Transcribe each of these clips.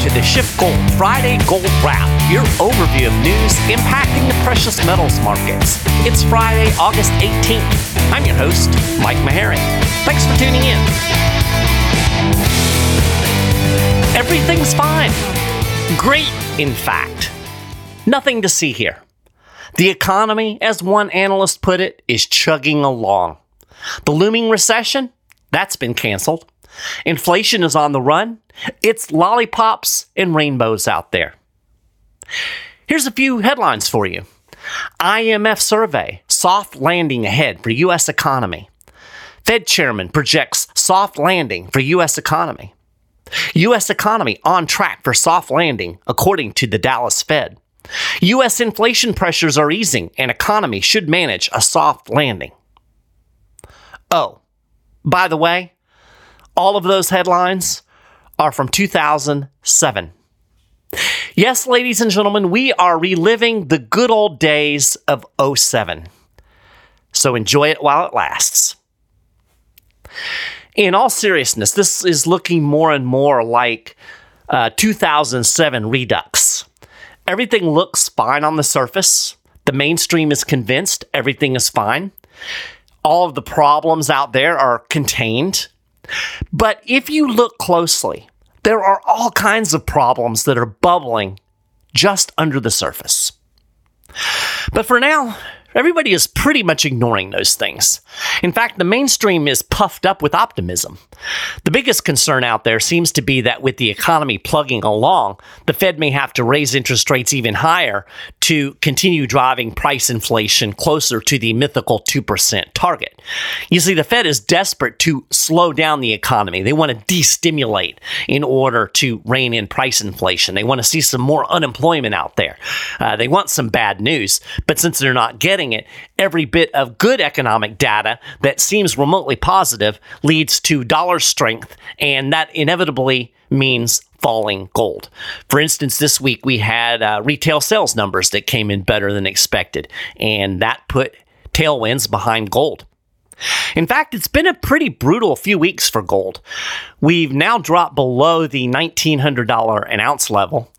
to the SchiffGold Friday Gold Wrap, your overview of news impacting the precious metals markets. It's Friday, August 18th. I'm your host, Mike Maharrey. Thanks for tuning in. Everything's fine. Great, in fact. Nothing to see here. The economy, as one analyst put it, is chugging along. The looming recession? That's been canceled. Inflation is on the run. It's lollipops and rainbows out there. Here's a few headlines for you IMF survey soft landing ahead for U.S. economy. Fed chairman projects soft landing for U.S. economy. U.S. economy on track for soft landing, according to the Dallas Fed. U.S. inflation pressures are easing and economy should manage a soft landing. Oh, by the way, all of those headlines are from 2007. Yes, ladies and gentlemen, we are reliving the good old days of 07. So enjoy it while it lasts. In all seriousness, this is looking more and more like uh, 2007 Redux. Everything looks fine on the surface. The mainstream is convinced everything is fine. All of the problems out there are contained. But if you look closely, there are all kinds of problems that are bubbling just under the surface. But for now, Everybody is pretty much ignoring those things. In fact, the mainstream is puffed up with optimism. The biggest concern out there seems to be that with the economy plugging along, the Fed may have to raise interest rates even higher to continue driving price inflation closer to the mythical 2% target. You see, the Fed is desperate to slow down the economy. They want to destimulate in order to rein in price inflation. They want to see some more unemployment out there. Uh, they want some bad news, but since they're not getting getting it, every bit of good economic data that seems remotely positive leads to dollar strength, and that inevitably means falling gold. For instance, this week we had uh, retail sales numbers that came in better than expected, and that put tailwinds behind gold. In fact, it's been a pretty brutal few weeks for gold. We've now dropped below the $1,900 an ounce level.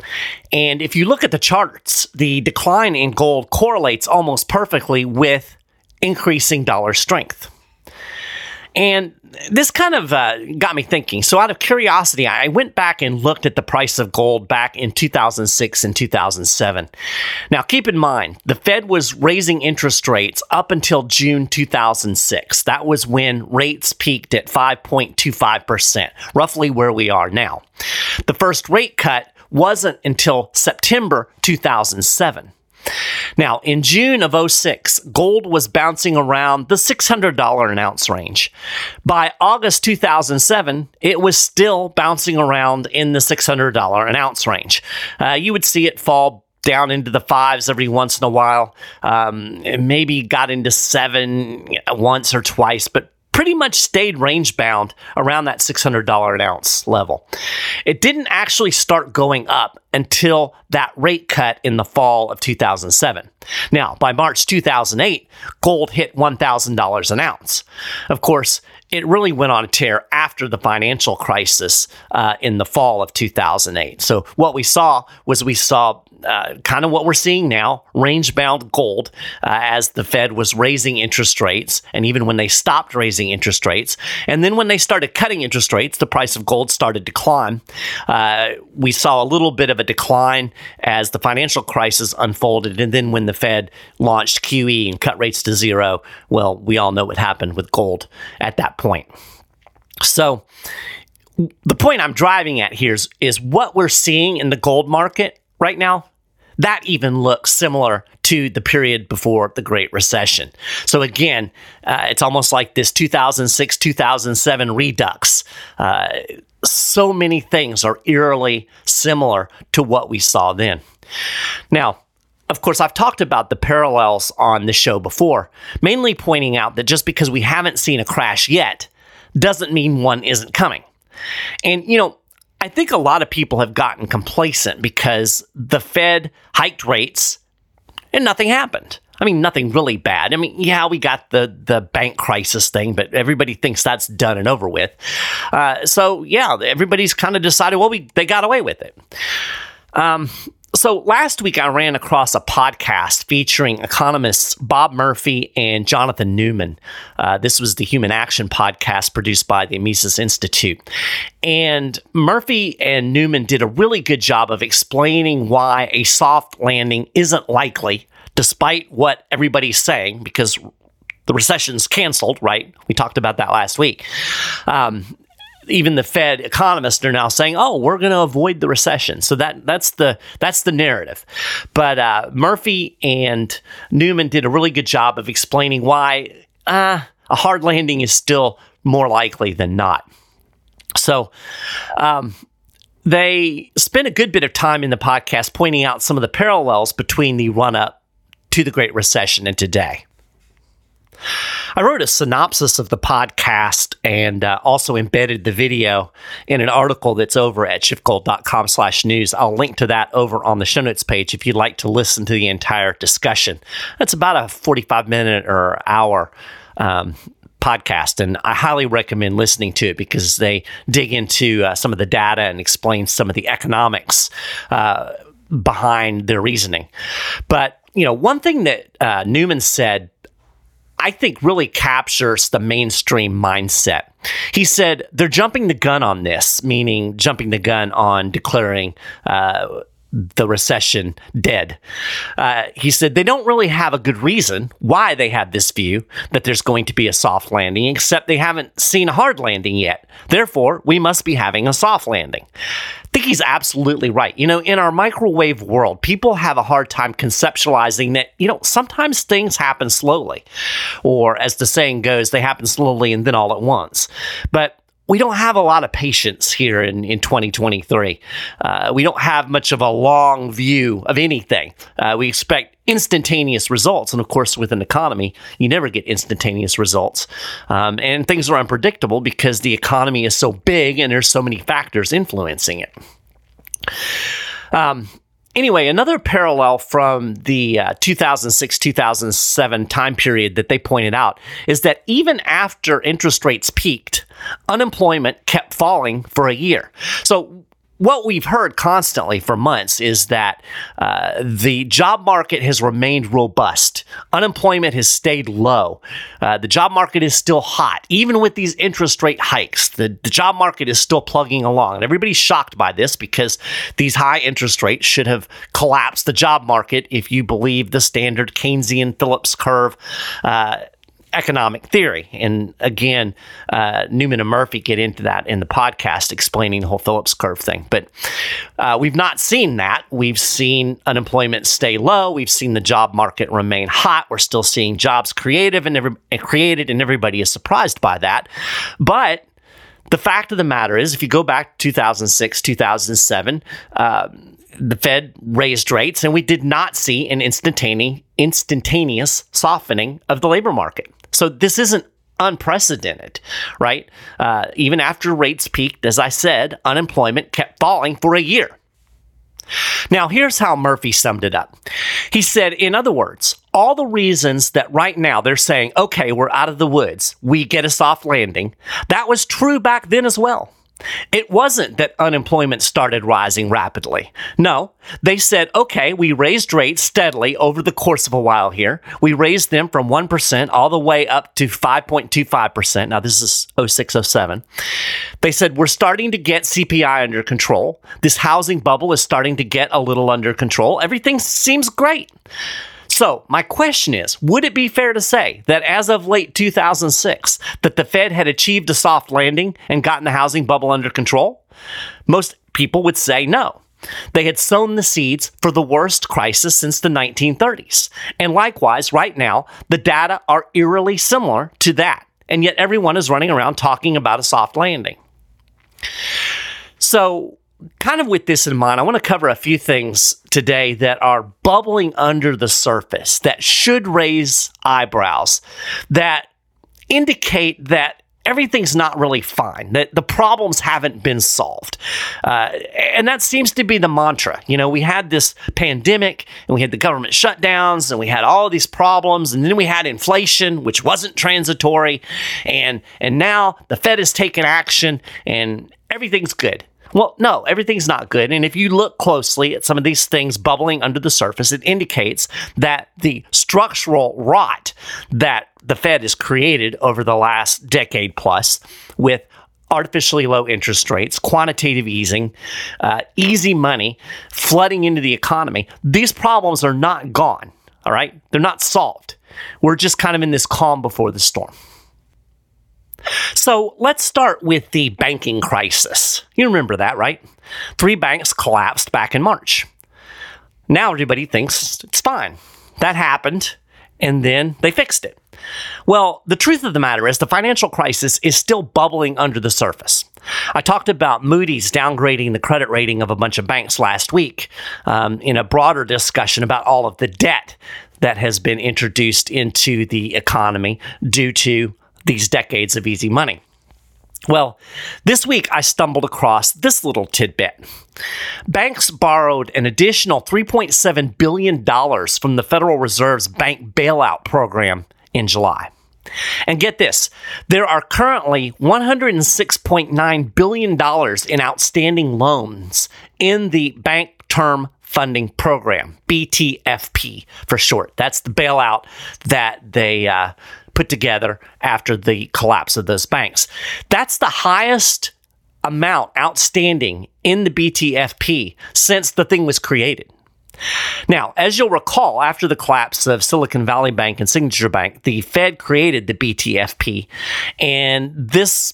And if you look at the charts, the decline in gold correlates almost perfectly with increasing dollar strength. And this kind of uh, got me thinking. So, out of curiosity, I went back and looked at the price of gold back in 2006 and 2007. Now, keep in mind, the Fed was raising interest rates up until June 2006. That was when rates peaked at 5.25%, roughly where we are now. The first rate cut wasn't until September 2007. Now, in June of 06, gold was bouncing around the $600 an ounce range. By August 2007, it was still bouncing around in the $600 an ounce range. Uh, you would see it fall down into the fives every once in a while. Um, maybe got into seven once or twice, but pretty much stayed range bound around that $600 an ounce level. It didn't actually start going up until that rate cut in the fall of 2007. Now, by March 2008, gold hit $1,000 an ounce. Of course, it really went on a tear after the financial crisis uh, in the fall of 2008. So, what we saw was we saw uh, kind of what we're seeing now range bound gold uh, as the Fed was raising interest rates, and even when they stopped raising interest rates. And then when they started cutting interest rates, the price of gold started to climb. Uh, we saw a little bit of a decline as the financial crisis unfolded. And then when the Fed launched QE and cut rates to zero, well, we all know what happened with gold at that point. So, the point I'm driving at here is, is what we're seeing in the gold market right now that even looks similar to the period before the Great Recession. So, again, uh, it's almost like this 2006 2007 redux. Uh, so many things are eerily similar to what we saw then. Now, of course, I've talked about the parallels on the show before, mainly pointing out that just because we haven't seen a crash yet doesn't mean one isn't coming. And, you know, I think a lot of people have gotten complacent because the Fed hiked rates and nothing happened. I mean, nothing really bad. I mean, yeah, we got the the bank crisis thing, but everybody thinks that's done and over with. Uh, so yeah, everybody's kind of decided, well, we they got away with it. Um, so last week I ran across a podcast featuring economists Bob Murphy and Jonathan Newman. Uh, this was the Human Action podcast produced by the Mises Institute. And Murphy and Newman did a really good job of explaining why a soft landing isn't likely, despite what everybody's saying, because the recession's canceled, right? We talked about that last week. Um, even the Fed economists are now saying, "Oh, we're going to avoid the recession." So that that's the that's the narrative. But uh, Murphy and Newman did a really good job of explaining why uh, a hard landing is still more likely than not. So. Um, they spent a good bit of time in the podcast pointing out some of the parallels between the run up to the Great Recession and today. I wrote a synopsis of the podcast and uh, also embedded the video in an article that's over at schiffgold.com slash news. I'll link to that over on the show notes page if you'd like to listen to the entire discussion. That's about a 45 minute or hour um, podcast, and I highly recommend listening to it because they dig into uh, some of the data and explain some of the economics uh, behind their reasoning. But you know, one thing that uh, Newman said I think really captures the mainstream mindset. He said they're jumping the gun on this, meaning jumping the gun on declaring uh, the recession dead. Uh, he said they don't really have a good reason why they have this view that there's going to be a soft landing, except they haven't seen a hard landing yet. Therefore, we must be having a soft landing. I think he's absolutely right. You know, in our microwave world, people have a hard time conceptualizing that, you know, sometimes things happen slowly. Or as the saying goes, they happen slowly and then all at once. But we don't have a lot of patience here in, in 2023. Uh, we don't have much of a long view of anything. Uh, we expect instantaneous results. And of course, with an economy, you never get instantaneous results. Um, and things are unpredictable because the economy is so big and there's so many factors influencing it. Um, anyway, another parallel from the uh, 2006 2007 time period that they pointed out is that even after interest rates peaked, unemployment kept falling for a year. So what we've heard constantly for months is that uh, the job market has remained robust. Unemployment has stayed low. Uh, the job market is still hot. Even with these interest rate hikes, the, the job market is still plugging along. And everybody's shocked by this because these high interest rates should have collapsed the job market if you believe the standard Keynesian Phillips curve. Uh, economic theory. And again, uh, Newman and Murphy get into that in the podcast, explaining the whole Phillips curve thing. But uh, we've not seen that. We've seen unemployment stay low. We've seen the job market remain hot. We're still seeing jobs creative and every, created, and everybody is surprised by that. But the fact of the matter is, if you go back to 2006, 2007, uh, the Fed raised rates, and we did not see an instantaneous instantaneous softening of the labor market. So this isn't unprecedented, right? Uh, even after rates peaked, as I said, unemployment kept falling for a year. Now, here's how Murphy summed it up. He said, in other words, all the reasons that right now they're saying, okay, we're out of the woods, we get a soft landing, that was true back then as well. It wasn't that unemployment started rising rapidly. No, they said, okay, we raised rates steadily over the course of a while here. We raised them from 1% all the way up to 5.25%. Now, this is 0607. They said, we're starting to get CPI under control. This housing bubble is starting to get a little under control. Everything seems great. So, my question is, would it be fair to say that as of late 2006 that the Fed had achieved a soft landing and gotten the housing bubble under control? Most people would say no. They had sown the seeds for the worst crisis since the 1930s. And likewise, right now, the data are eerily similar to that. And yet everyone is running around talking about a soft landing. So, kind of with this in mind, I want to cover a few things today that are bubbling under the surface that should raise eyebrows, that indicate that everything's not really fine. That the problems haven't been solved, uh, and that seems to be the mantra. You know, we had this pandemic, and we had the government shutdowns, and we had all these problems, and then we had inflation, which wasn't transitory, and and now the Fed has taken action, and everything's good. Well, no, everything's not good. And if you look closely at some of these things bubbling under the surface, it indicates that the structural rot that the Fed has created over the last decade plus with artificially low interest rates, quantitative easing, uh, easy money flooding into the economy, these problems are not gone. All right? They're not solved. We're just kind of in this calm before the storm. So let's start with the banking crisis. You remember that, right? Three banks collapsed back in March. Now everybody thinks it's fine. That happened, and then they fixed it. Well, the truth of the matter is the financial crisis is still bubbling under the surface. I talked about Moody's downgrading the credit rating of a bunch of banks last week um, in a broader discussion about all of the debt that has been introduced into the economy due to these decades of easy money. Well, this week I stumbled across this little tidbit. Banks borrowed an additional $3.7 billion from the Federal Reserve's bank bailout program in July. And get this there are currently $106.9 billion in outstanding loans in the Bank Term Funding Program, BTFP for short. That's the bailout that they uh, put together after the collapse of those banks. That's the highest amount outstanding in the BTFP since the thing was created. Now, as you'll recall, after the collapse of Silicon Valley Bank and Signature Bank, the Fed created the BTFP, and this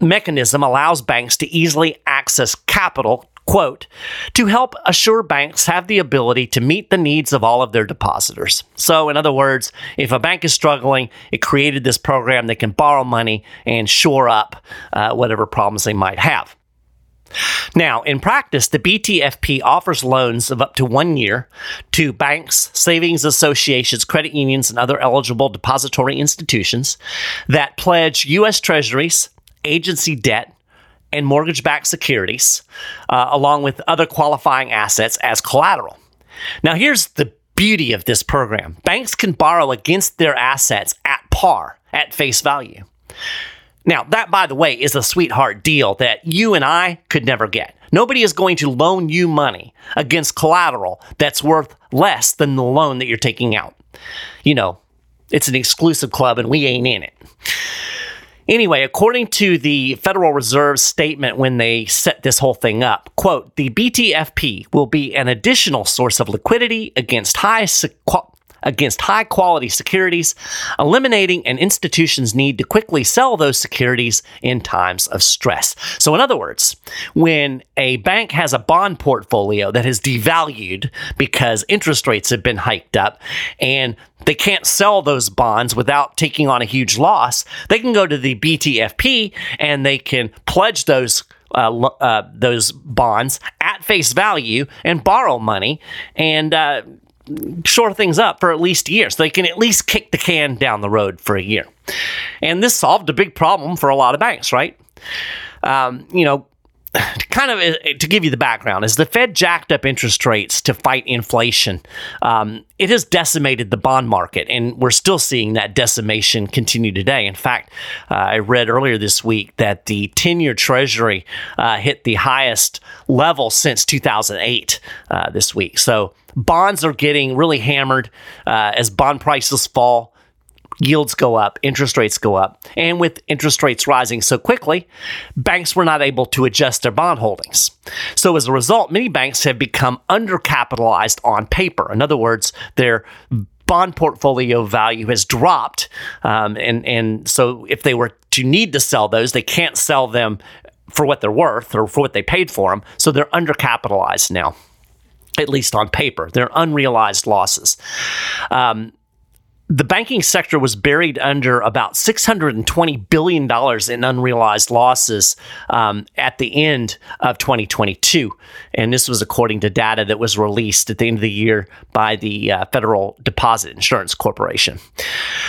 mechanism allows banks to easily access capital quote, to help assure banks have the ability to meet the needs of all of their depositors. So, in other words, if a bank is struggling, it created this program that can borrow money and shore up uh, whatever problems they might have. Now, in practice, the BTFP offers loans of up to one year to banks, savings associations, credit unions, and other eligible depository institutions that pledge U.S. Treasuries, agency debt, and mortgage backed securities, uh, along with other qualifying assets as collateral. Now, here's the beauty of this program banks can borrow against their assets at par, at face value. Now, that, by the way, is a sweetheart deal that you and I could never get. Nobody is going to loan you money against collateral that's worth less than the loan that you're taking out. You know, it's an exclusive club and we ain't in it. Anyway, according to the Federal Reserve statement when they set this whole thing up, quote, the BTFP will be an additional source of liquidity against high against high quality securities, eliminating an institution's need to quickly sell those securities in times of stress. So, in other words, when a bank has a bond portfolio that has devalued because interest rates have been hiked up and they can't sell those bonds without taking on a huge loss, they can go to the BTFP and they can pledge those uh, uh, those bonds at face value and borrow money and uh, shore things up for at least a year. So they can at least kick the can down the road for a year. And this solved a big problem for a lot of banks, right? Um, you know, kind of uh, to give you the background, as the Fed jacked up interest rates to fight inflation, um, it has decimated the bond market, and we're still seeing that decimation continue today. In fact, uh, I read earlier this week that the 10 year Treasury uh, hit the highest level since 2008 uh, this week. So bonds are getting really hammered uh, as bond prices fall yields go up, interest rates go up. And with interest rates rising so quickly, banks were not able to adjust their bond holdings. So as a result, many banks have become undercapitalized on paper. In other words, their bond portfolio value has dropped. Um, and, and so if they were to need to sell those, they can't sell them for what they're worth or for what they paid for them. So they're undercapitalized now. At least on paper, they're unrealized losses. Um, the banking sector was buried under about $620 billion in unrealized losses um, at the end of 2022. And this was according to data that was released at the end of the year by the uh, Federal Deposit Insurance Corporation.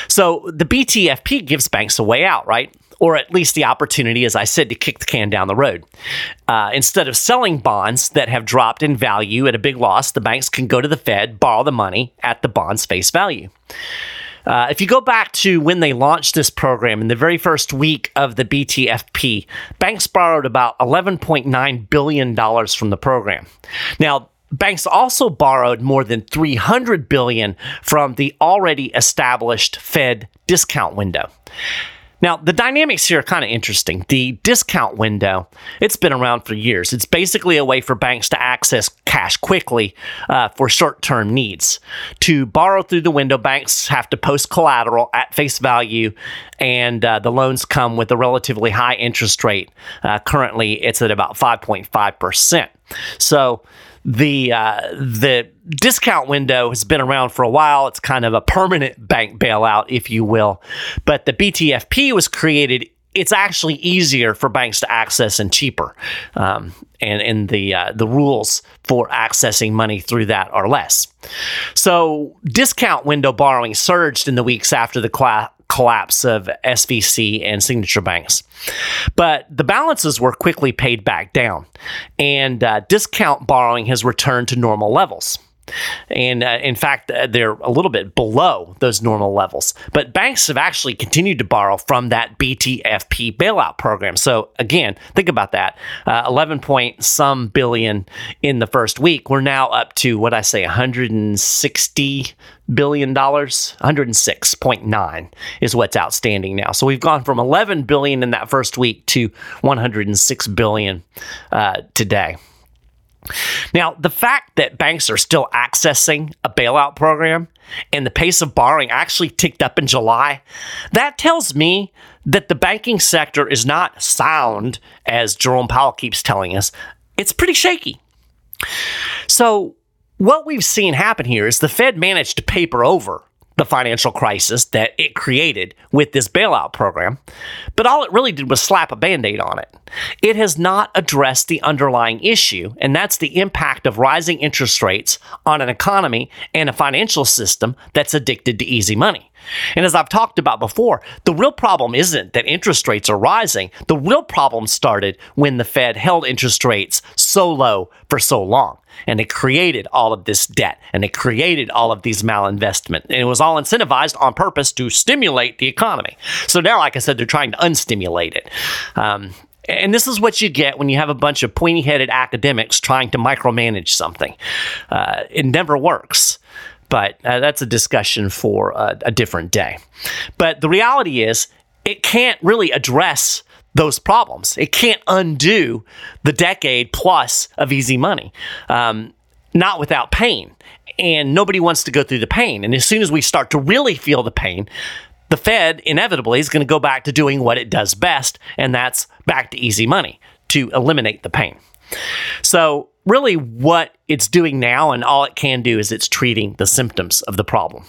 So the BTFP gives banks a way out, right? Or at least the opportunity, as I said, to kick the can down the road. Uh, instead of selling bonds that have dropped in value at a big loss, the banks can go to the Fed, borrow the money at the bond's face value. Uh, if you go back to when they launched this program in the very first week of the BTFP, banks borrowed about $11.9 billion from the program. Now, banks also borrowed more than 300 billion from the already established Fed discount window. Now, the dynamics here are kind of interesting. The discount window, it's been around for years. It's basically a way for banks to access cash quickly uh, for short term needs. To borrow through the window, banks have to post collateral at face value, and uh, the loans come with a relatively high interest rate. Uh, currently, it's at about 5.5%. So, the uh, the discount window has been around for a while. It's kind of a permanent bank bailout, if you will. But the BTFP was created. It's actually easier for banks to access and cheaper, um, and and the uh, the rules for accessing money through that are less. So discount window borrowing surged in the weeks after the collapse of SVB and signature banks. But the balances were quickly paid back down, and uh, discount borrowing has returned to normal levels. And uh, in fact, uh, they're a little bit below those normal levels. But banks have actually continued to borrow from that BTFP bailout program. So again, think about that: uh, 11 point some billion in the first week. We're now up to what I say 160 billion dollars 106.9 is what's outstanding now so we've gone from 11 billion in that first week to 106 billion uh, today now, the fact that banks are still accessing a bailout program and the pace of borrowing actually ticked up in July, that tells me that the banking sector is not sound, as Jerome Powell keeps telling us. It's pretty shaky. So, what we've seen happen here is the Fed managed to paper over the financial crisis that it created with this bailout program, but all it really did was slap a band aid on it. It has not addressed the underlying issue, and that's the impact of rising interest rates on an economy and a financial system that's addicted to easy money. And as I've talked about before, the real problem isn't that interest rates are rising. The real problem started when the Fed held interest rates so low for so long. And it created all of this debt and it created all of these malinvestment. And it was all incentivized on purpose to stimulate the economy. So now, like I said, they're trying to unstimulate it. Um, and this is what you get when you have a bunch of pointy headed academics trying to micromanage something. Uh, it never works. But uh, that's a discussion for a, a different day. But the reality is, it can't really address those problems. It can't undo the decade plus of easy money, um, not without pain. And nobody wants to go through the pain. And as soon as we start to really feel the pain, the Fed inevitably is going to go back to doing what it does best, and that's back to easy money to eliminate the pain. So, really, what it's doing now and all it can do is it's treating the symptoms of the problem.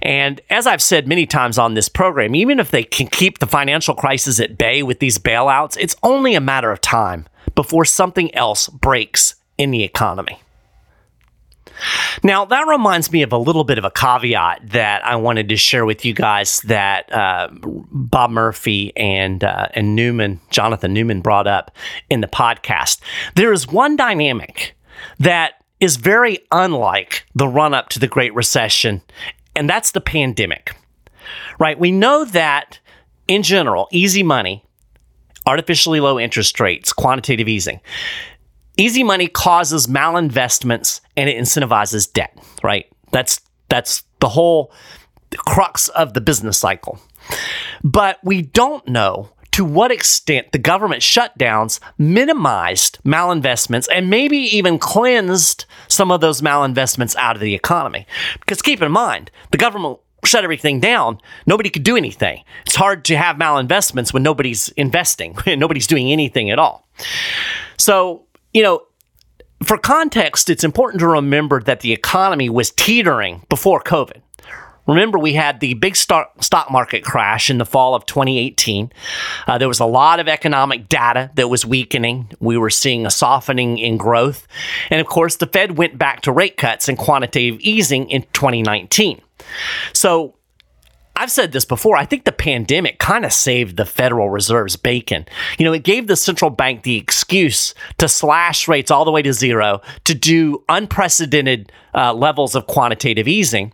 And as I've said many times on this program, even if they can keep the financial crisis at bay with these bailouts, it's only a matter of time before something else breaks in the economy. Now, that reminds me of a little bit of a caveat that I wanted to share with you guys that uh, Bob Murphy and, uh, and Newman, Jonathan Newman, brought up in the podcast. There is one dynamic that is very unlike the run up to the Great Recession, and that's the pandemic. Right? We know that in general, easy money, artificially low interest rates, quantitative easing, easy money causes malinvestments and it incentivizes debt, right? That's that's the whole crux of the business cycle. But we don't know to what extent the government shutdowns minimized malinvestments and maybe even cleansed some of those malinvestments out of the economy. Because keep in mind, the government shut everything down, nobody could do anything. It's hard to have malinvestments when nobody's investing, and nobody's doing anything at all. So you know, for context, it's important to remember that the economy was teetering before COVID. Remember, we had the big stock market crash in the fall of 2018. Uh, there was a lot of economic data that was weakening. We were seeing a softening in growth. And of course, the Fed went back to rate cuts and quantitative easing in 2019. So, I've said this before. I think the pandemic kind of saved the Federal Reserve's bacon. You know, it gave the central bank the excuse to slash rates all the way to zero, to do unprecedented uh, levels of quantitative easing.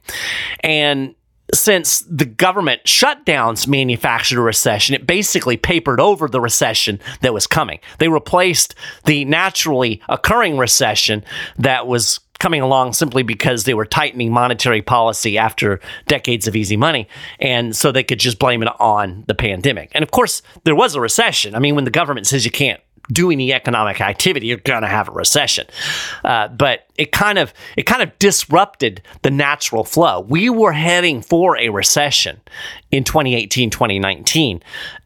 And since the government shutdowns manufactured a recession, it basically papered over the recession that was coming. They replaced the naturally occurring recession that was coming along simply because they were tightening monetary policy after decades of easy money. And so they could just blame it on the pandemic. And of course, there was a recession. I mean, when the government says you can't do any economic activity, you're going to have a recession. Uh, but it kind of it kind of disrupted the natural flow. We were heading for a recession in 2018, 2019.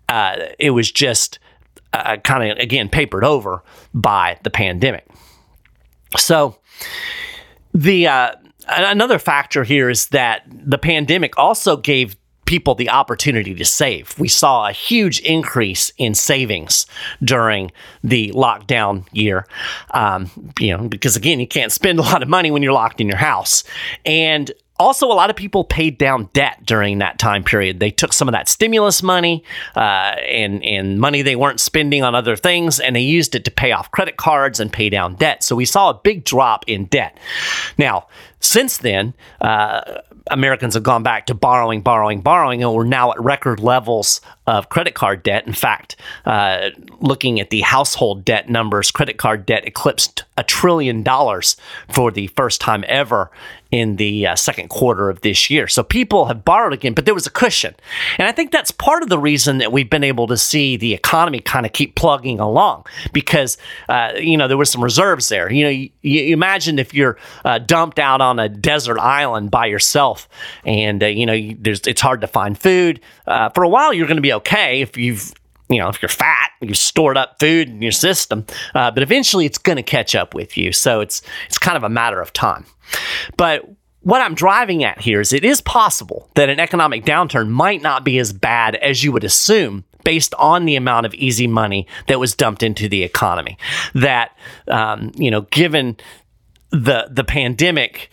Uh, it was just uh, kind of again papered over by the pandemic. So the uh, another factor here is that the pandemic also gave people the opportunity to save. We saw a huge increase in savings during the lockdown year. Um, you know, because again, you can't spend a lot of money when you're locked in your house. And also, a lot of people paid down debt during that time period. They took some of that stimulus money uh, and and money they weren't spending on other things, and they used it to pay off credit cards and pay down debt. So we saw a big drop in debt. Now, since then, uh, Americans have gone back to borrowing, borrowing, borrowing, and we're now at record levels of credit card debt. In fact, uh, looking at the household debt numbers, credit card debt eclipsed a trillion dollars for the first time ever in the uh, second quarter of this year. So people have borrowed again, but there was a cushion. And I think that's part of the reason that we've been able to see the economy kind of keep plugging along because, uh, you know, there was some reserves there. You know, you, you imagine if you're uh, dumped out on a desert island by yourself and, uh, you know, it's hard to find food. Uh, for a while, you're going to be okay if you've you know, if you're fat, you've stored up food in your system, uh, but eventually it's going to catch up with you. So it's it's kind of a matter of time. But what I'm driving at here is it is possible that an economic downturn might not be as bad as you would assume based on the amount of easy money that was dumped into the economy. That um, you know, given the the pandemic,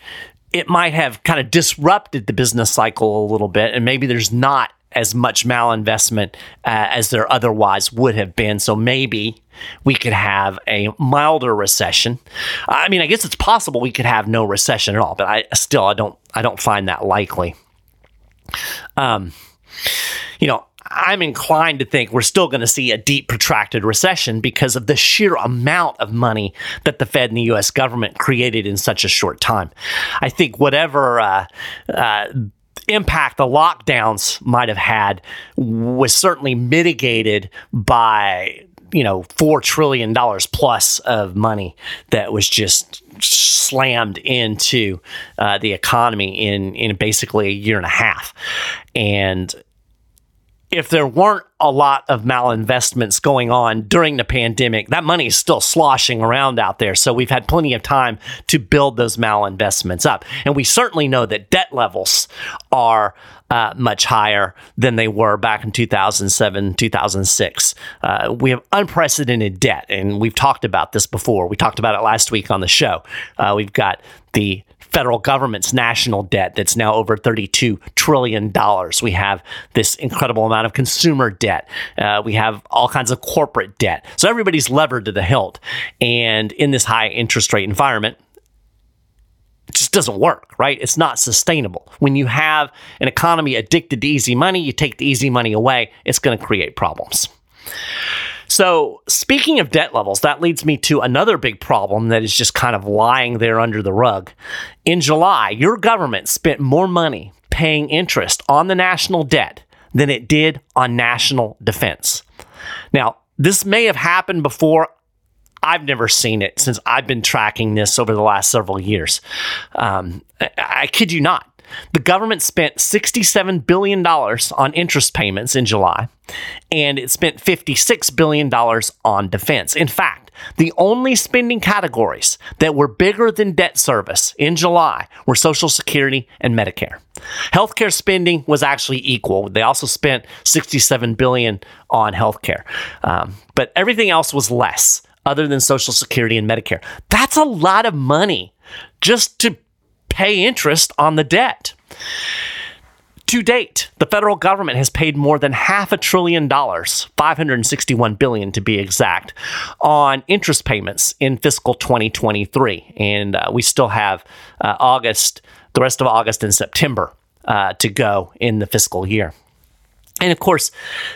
it might have kind of disrupted the business cycle a little bit, and maybe there's not as much malinvestment uh, as there otherwise would have been. So maybe we could have a milder recession. I mean, I guess it's possible we could have no recession at all, but I still I don't I don't find that likely. Um, you know, I'm inclined to think we're still going to see a deep, protracted recession because of the sheer amount of money that the Fed and the U.S. government created in such a short time. I think whatever uh, uh, impact the lockdowns might have had was certainly mitigated by you know four trillion dollars plus of money that was just slammed into uh, the economy in in basically a year and a half, and if there weren't a lot of malinvestments going on during the pandemic, that money is still sloshing around out there. So we've had plenty of time to build those malinvestments up. And we certainly know that debt levels are uh, much higher than they were back in 2007, 2006. Uh, we have unprecedented debt, and we've talked about this before. We talked about it last week on the show. Uh, we've got the federal government's national debt that's now over $32 trillion. We have this incredible amount of consumer debt. Uh, we have all kinds of corporate debt. So everybody's levered to the hilt. And in this high interest rate environment, just doesn't work, right? It's not sustainable. When you have an economy addicted to easy money, you take the easy money away, it's going to create problems. So, speaking of debt levels, that leads me to another big problem that is just kind of lying there under the rug. In July, your government spent more money paying interest on the national debt than it did on national defense. Now, this may have happened before. I've never seen it since I've been tracking this over the last several years. Um, I, I kid you not. The government spent $67 billion on interest payments in July, and it spent $56 billion on defense. In fact, the only spending categories that were bigger than debt service in July were Social Security and Medicare. Healthcare spending was actually equal. They also spent 67 billion on healthcare, um, but everything else was less, other than Social Security and Medicare. That's a lot of money just to pay interest on the debt. To date, the federal government has paid more than half a trillion dollars, 561 billion to be exact, on interest payments in fiscal 2023, and uh, we still have uh, August, the rest of August and September uh, to go in the fiscal year. And of course,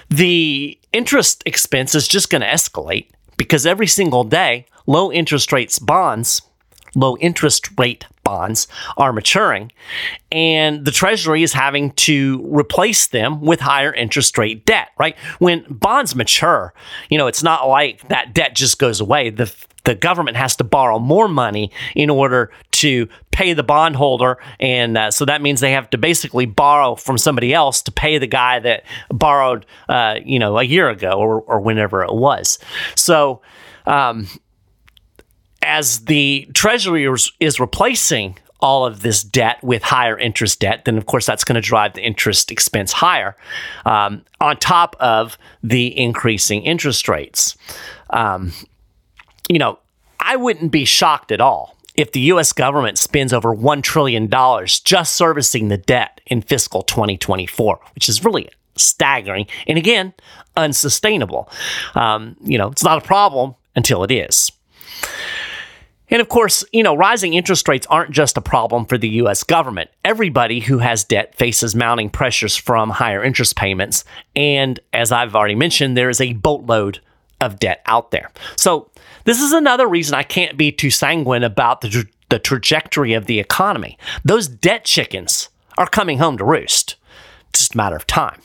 the interest expense is just going to escalate because every single day, low interest rates bonds low interest rate bonds are maturing, and the Treasury is having to replace them with higher interest rate debt, right? When bonds mature, you know, it's not like that debt just goes away. The the government has to borrow more money in order to pay the bondholder, and uh, so that means they have to basically borrow from somebody else to pay the guy that borrowed, uh, you know, a year ago or, or whenever it was. So, um, as the Treasury is replacing all of this debt with higher interest debt, then of course that's going to drive the interest expense higher um, on top of the increasing interest rates. Um, you know, I wouldn't be shocked at all if the US government spends over $1 trillion just servicing the debt in fiscal 2024, which is really staggering and again, unsustainable. Um, you know, it's not a problem until it is. And of course, you know, rising interest rates aren't just a problem for the US government. Everybody who has debt faces mounting pressures from higher interest payments. And as I've already mentioned, there is a boatload of debt out there. So, this is another reason I can't be too sanguine about the, tra- the trajectory of the economy. Those debt chickens are coming home to roost. It's just a matter of time.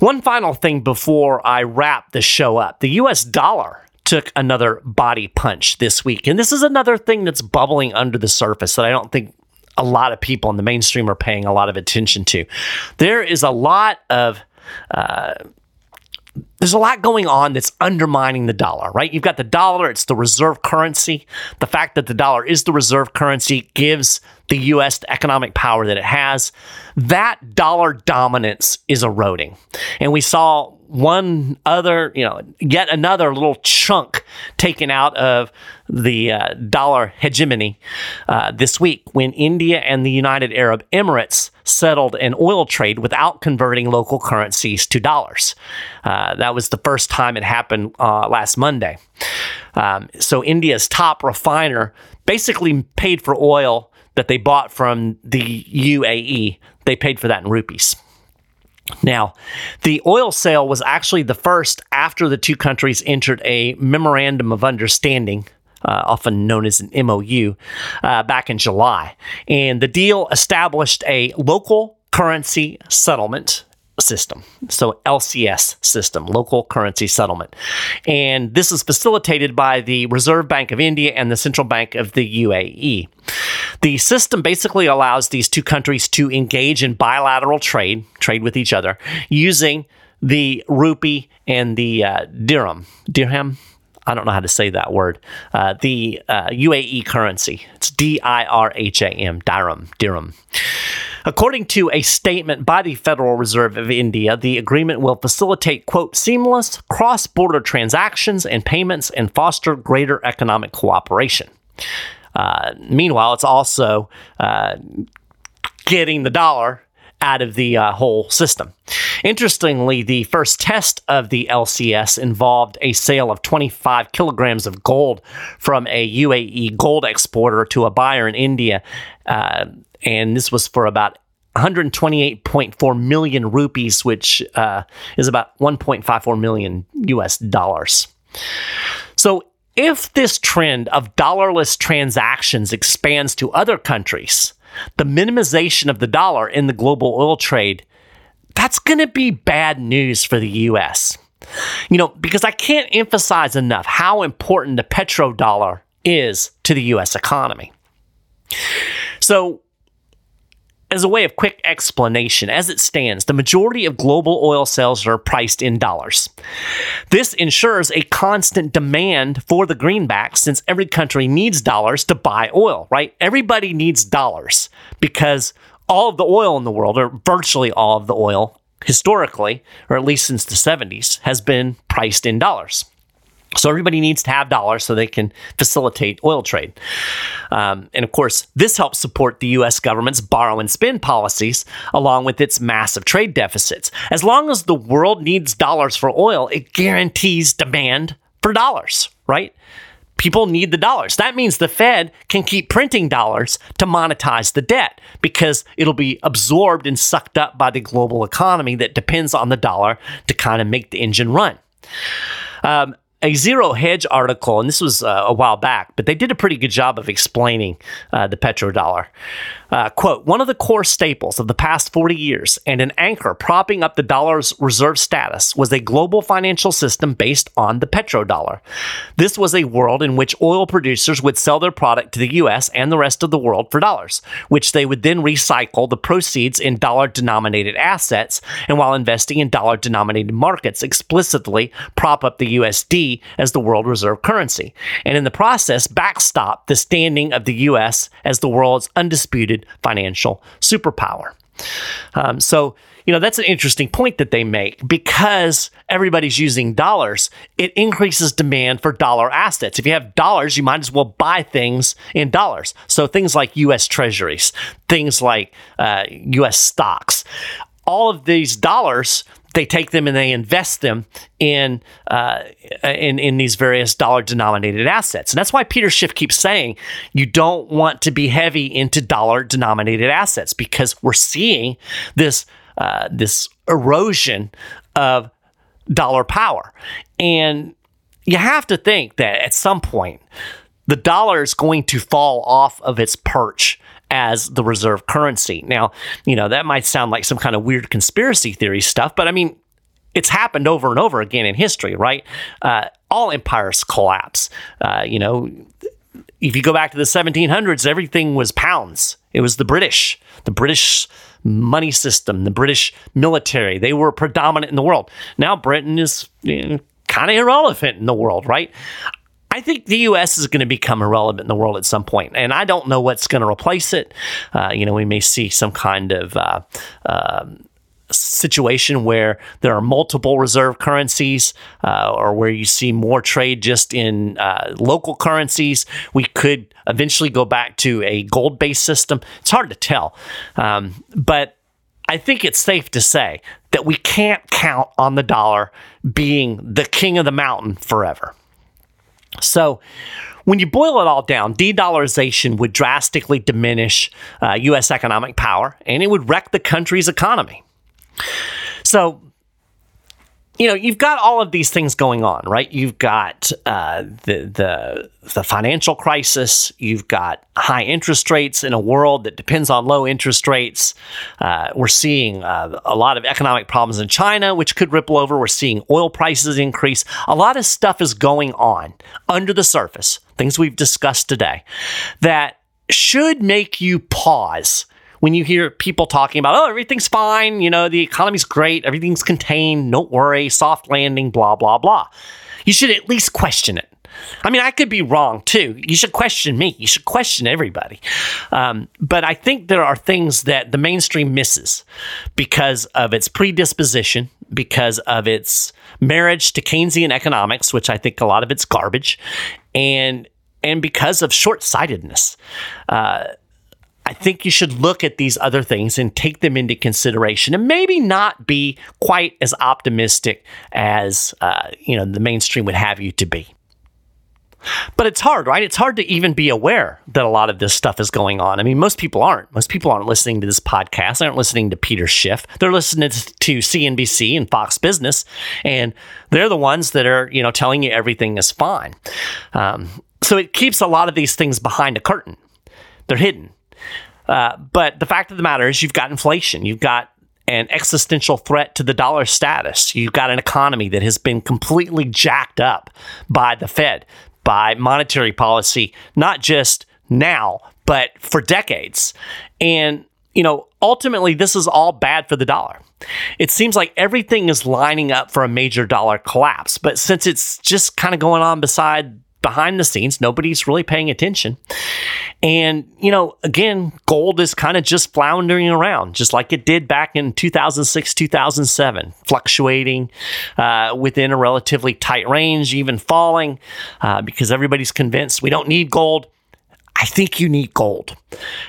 One final thing before I wrap the show up the US dollar took another body punch this week. And this is another thing that's bubbling under the surface that I don't think a lot of people in the mainstream are paying a lot of attention to. There is a lot of uh, there's a lot going on that's undermining the dollar, right? You've got the dollar, it's the reserve currency. The fact that the dollar is the reserve currency gives the US economic power that it has. That dollar dominance is eroding. And we saw one other, you know, yet another little chunk taken out of the uh, dollar hegemony uh, this week when India and the United Arab Emirates settled an oil trade without converting local currencies to dollars. Uh, that was the first time it happened uh, last Monday. Um, so India's top refiner basically paid for oil that they bought from the UAE. They paid for that in rupees. Now, the oil sale was actually the first after the two countries entered a memorandum of understanding uh, often known as an MOU, uh, back in July. And the deal established a local currency settlement system. So LCS system, local currency settlement. And this is facilitated by the Reserve Bank of India and the Central Bank of the UAE. The system basically allows these two countries to engage in bilateral trade, trade with each other, using the rupee and the uh, dirham. Dirham? I don't know how to say that word. Uh, the uh, UAE currency. It's D I R H A M, dirham, dirham. According to a statement by the Federal Reserve of India, the agreement will facilitate, quote, seamless cross border transactions and payments and foster greater economic cooperation. Uh, meanwhile, it's also uh, getting the dollar out of the uh, whole system. Interestingly, the first test of the LCS involved a sale of 25 kilograms of gold from a UAE gold exporter to a buyer in India. Uh, and this was for about 128.4 million rupees, which uh, is about 1.54 million US dollars. So, if this trend of dollarless transactions expands to other countries, the minimization of the dollar in the global oil trade, that's going to be bad news for the US. You know, because I can't emphasize enough how important the petrodollar is to the US economy. So, as a way of quick explanation, as it stands, the majority of global oil sales are priced in dollars. This ensures a constant demand for the greenback since every country needs dollars to buy oil, right? Everybody needs dollars because all of the oil in the world, or virtually all of the oil, historically, or at least since the 70s, has been priced in dollars. So everybody needs to have dollars so they can facilitate oil trade. Um, and of course, this helps support the US government's borrow and spend policies along with its massive trade deficits. As long as the world needs dollars for oil, it guarantees demand for dollars, right? People need the dollars. That means the Fed can keep printing dollars to monetize the debt because it'll be absorbed and sucked up by the global economy that depends on the dollar to kind of make the engine run. Um, a Zero Hedge article, and this was uh, a while back, but they did a pretty good job of explaining uh, the petrodollar. Uh, quote, one of the core staples of the past 40 years and an anchor propping up the dollar's reserve status was a global financial system based on the petrodollar. This was a world in which oil producers would sell their product to the US and the rest of the world for dollars, which they would then recycle the proceeds in dollar denominated assets and while investing in dollar denominated markets explicitly prop up the USD as the world reserve currency, and in the process backstop the standing of the US as the world's undisputed financial superpower. Um, so, you know, that's an interesting point that they make because everybody's using dollars, it increases demand for dollar assets. If you have dollars, you might as well buy things in dollars. So, things like US treasuries, things like uh, US stocks, all of these dollars they take them and they invest them in uh, in in these various dollar denominated assets, and that's why Peter Schiff keeps saying you don't want to be heavy into dollar denominated assets because we're seeing this uh, this erosion of dollar power, and you have to think that at some point the dollar is going to fall off of its perch as the reserve currency. Now, you know, that might sound like some kind of weird conspiracy theory stuff, but I mean, it's happened over and over again in history, right? Uh, all empires collapse. Uh, you know, if you go back to the 1700s, everything was pounds. It was the British, the British money system, the British military. They were predominant in the world. Now Britain is you know, kind of irrelevant in the world, right? I think the U.S. is going to become irrelevant in the world at some point, and I don't know what's going to replace it. Uh, you know, we may see some kind of uh, uh, situation where there are multiple reserve currencies, uh, or where you see more trade just in uh, local currencies. We could eventually go back to a gold-based system. It's hard to tell, um, but I think it's safe to say that we can't count on the dollar being the king of the mountain forever. So, when you boil it all down, de dollarization would drastically diminish uh, U.S. economic power and it would wreck the country's economy. So, you know, you've got all of these things going on, right? You've got uh, the the the financial crisis. You've got high interest rates in a world that depends on low interest rates. Uh, we're seeing uh, a lot of economic problems in China, which could ripple over. We're seeing oil prices increase. A lot of stuff is going on under the surface. Things we've discussed today that should make you pause when you hear people talking about, oh, everything's fine, you know, the economy's great, everything's contained, don't worry, soft landing, blah, blah, blah. You should at least question it. I mean, I could be wrong too. You should question me. You should question everybody. Um, but I think there are things that the mainstream misses because of its predisposition, because of its marriage to Keynesian economics, which I think a lot of it's garbage, and and because of short sightedness. Uh, I think you should look at these other things and take them into consideration, and maybe not be quite as optimistic as uh, you know the mainstream would have you to be. But it's hard, right? It's hard to even be aware that a lot of this stuff is going on. I mean, most people aren't. Most people aren't listening to this podcast. They aren't listening to Peter Schiff. They're listening to CNBC and Fox Business, and they're the ones that are, you know, telling you everything is fine. Um, so it keeps a lot of these things behind a curtain. They're hidden. Uh, but the fact of the matter is, you've got inflation. You've got an existential threat to the dollar status. You've got an economy that has been completely jacked up by the Fed, by monetary policy, not just now, but for decades. And, you know, ultimately, this is all bad for the dollar. It seems like everything is lining up for a major dollar collapse. But since it's just kind of going on beside behind the scenes. Nobody's really paying attention. And, you know, again, gold is kind of just floundering around, just like it did back in 2006, 2007, fluctuating uh, within a relatively tight range, even falling uh, because everybody's convinced we don't need gold. I think you need gold.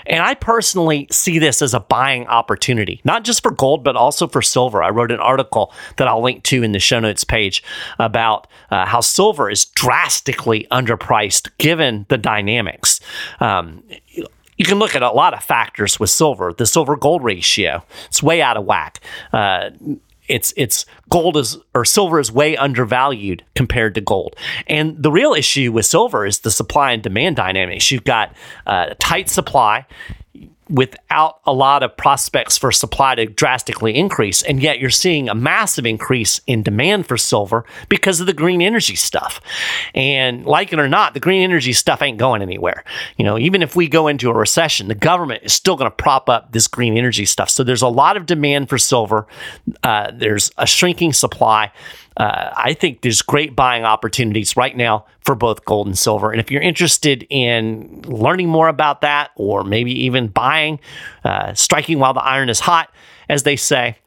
And I personally see this as a buying opportunity, not just for gold, but also for silver. I wrote an article that I'll link to in the show notes page about uh, how silver is drastically underpriced given the dynamics. Um, you can look at a lot of factors with silver. The silver gold ratio, it's way out of whack. Uh, it's it's gold is or silver is way undervalued compared to gold. And the real issue with silver is the supply and demand dynamics. You've got uh, tight supply without a lot of prospects for supply to drastically increase. And yet you're seeing a massive increase in demand for silver because of the green energy stuff. And like it or not, the green energy stuff ain't going anywhere. You know, even if we go into a recession, the government is still going to prop up this green energy stuff. So there's a lot of demand for silver. Uh, there's a shrinking supply uh, I think there's great buying opportunities right now for both gold and silver. And if you're interested in learning more about that, or maybe even buying, uh, striking while the iron is hot, as they say,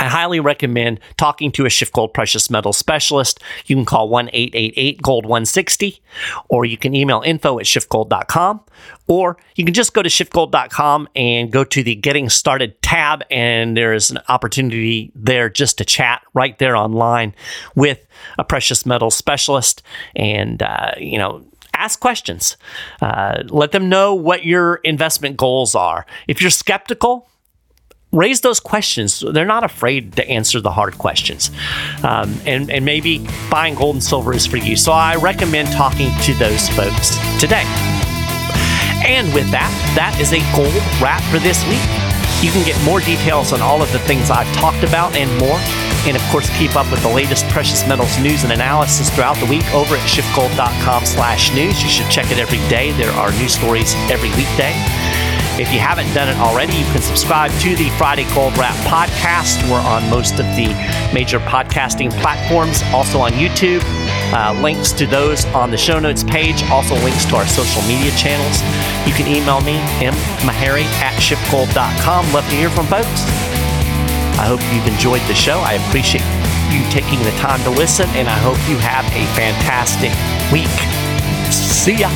I highly recommend talking to a SchiffGold precious metal specialist. You can call 1 888 Gold 160, or you can email info at schiffgold.com, or you can just go to schiffgold.com and go to the Getting Started tab, and there's an opportunity there just to chat right there online with a precious metal specialist. And, uh, you know, ask questions. Uh, let them know what your investment goals are. If you're skeptical, raise those questions. They're not afraid to answer the hard questions. Um, and, and maybe buying gold and silver is for you. So I recommend talking to those folks today. And with that, that is a gold wrap for this week. You can get more details on all of the things I've talked about and more. And of course, keep up with the latest precious metals news and analysis throughout the week over at schiffgold.com slash news. You should check it every day. There are news stories every weekday. If you haven't done it already, you can subscribe to the Friday Gold Wrap podcast. We're on most of the major podcasting platforms, also on YouTube. Uh, links to those on the show notes page, also links to our social media channels. You can email me, mmaharrey at schiffgold.com. Love to hear from folks. I hope you've enjoyed the show. I appreciate you taking the time to listen, and I hope you have a fantastic week. See ya.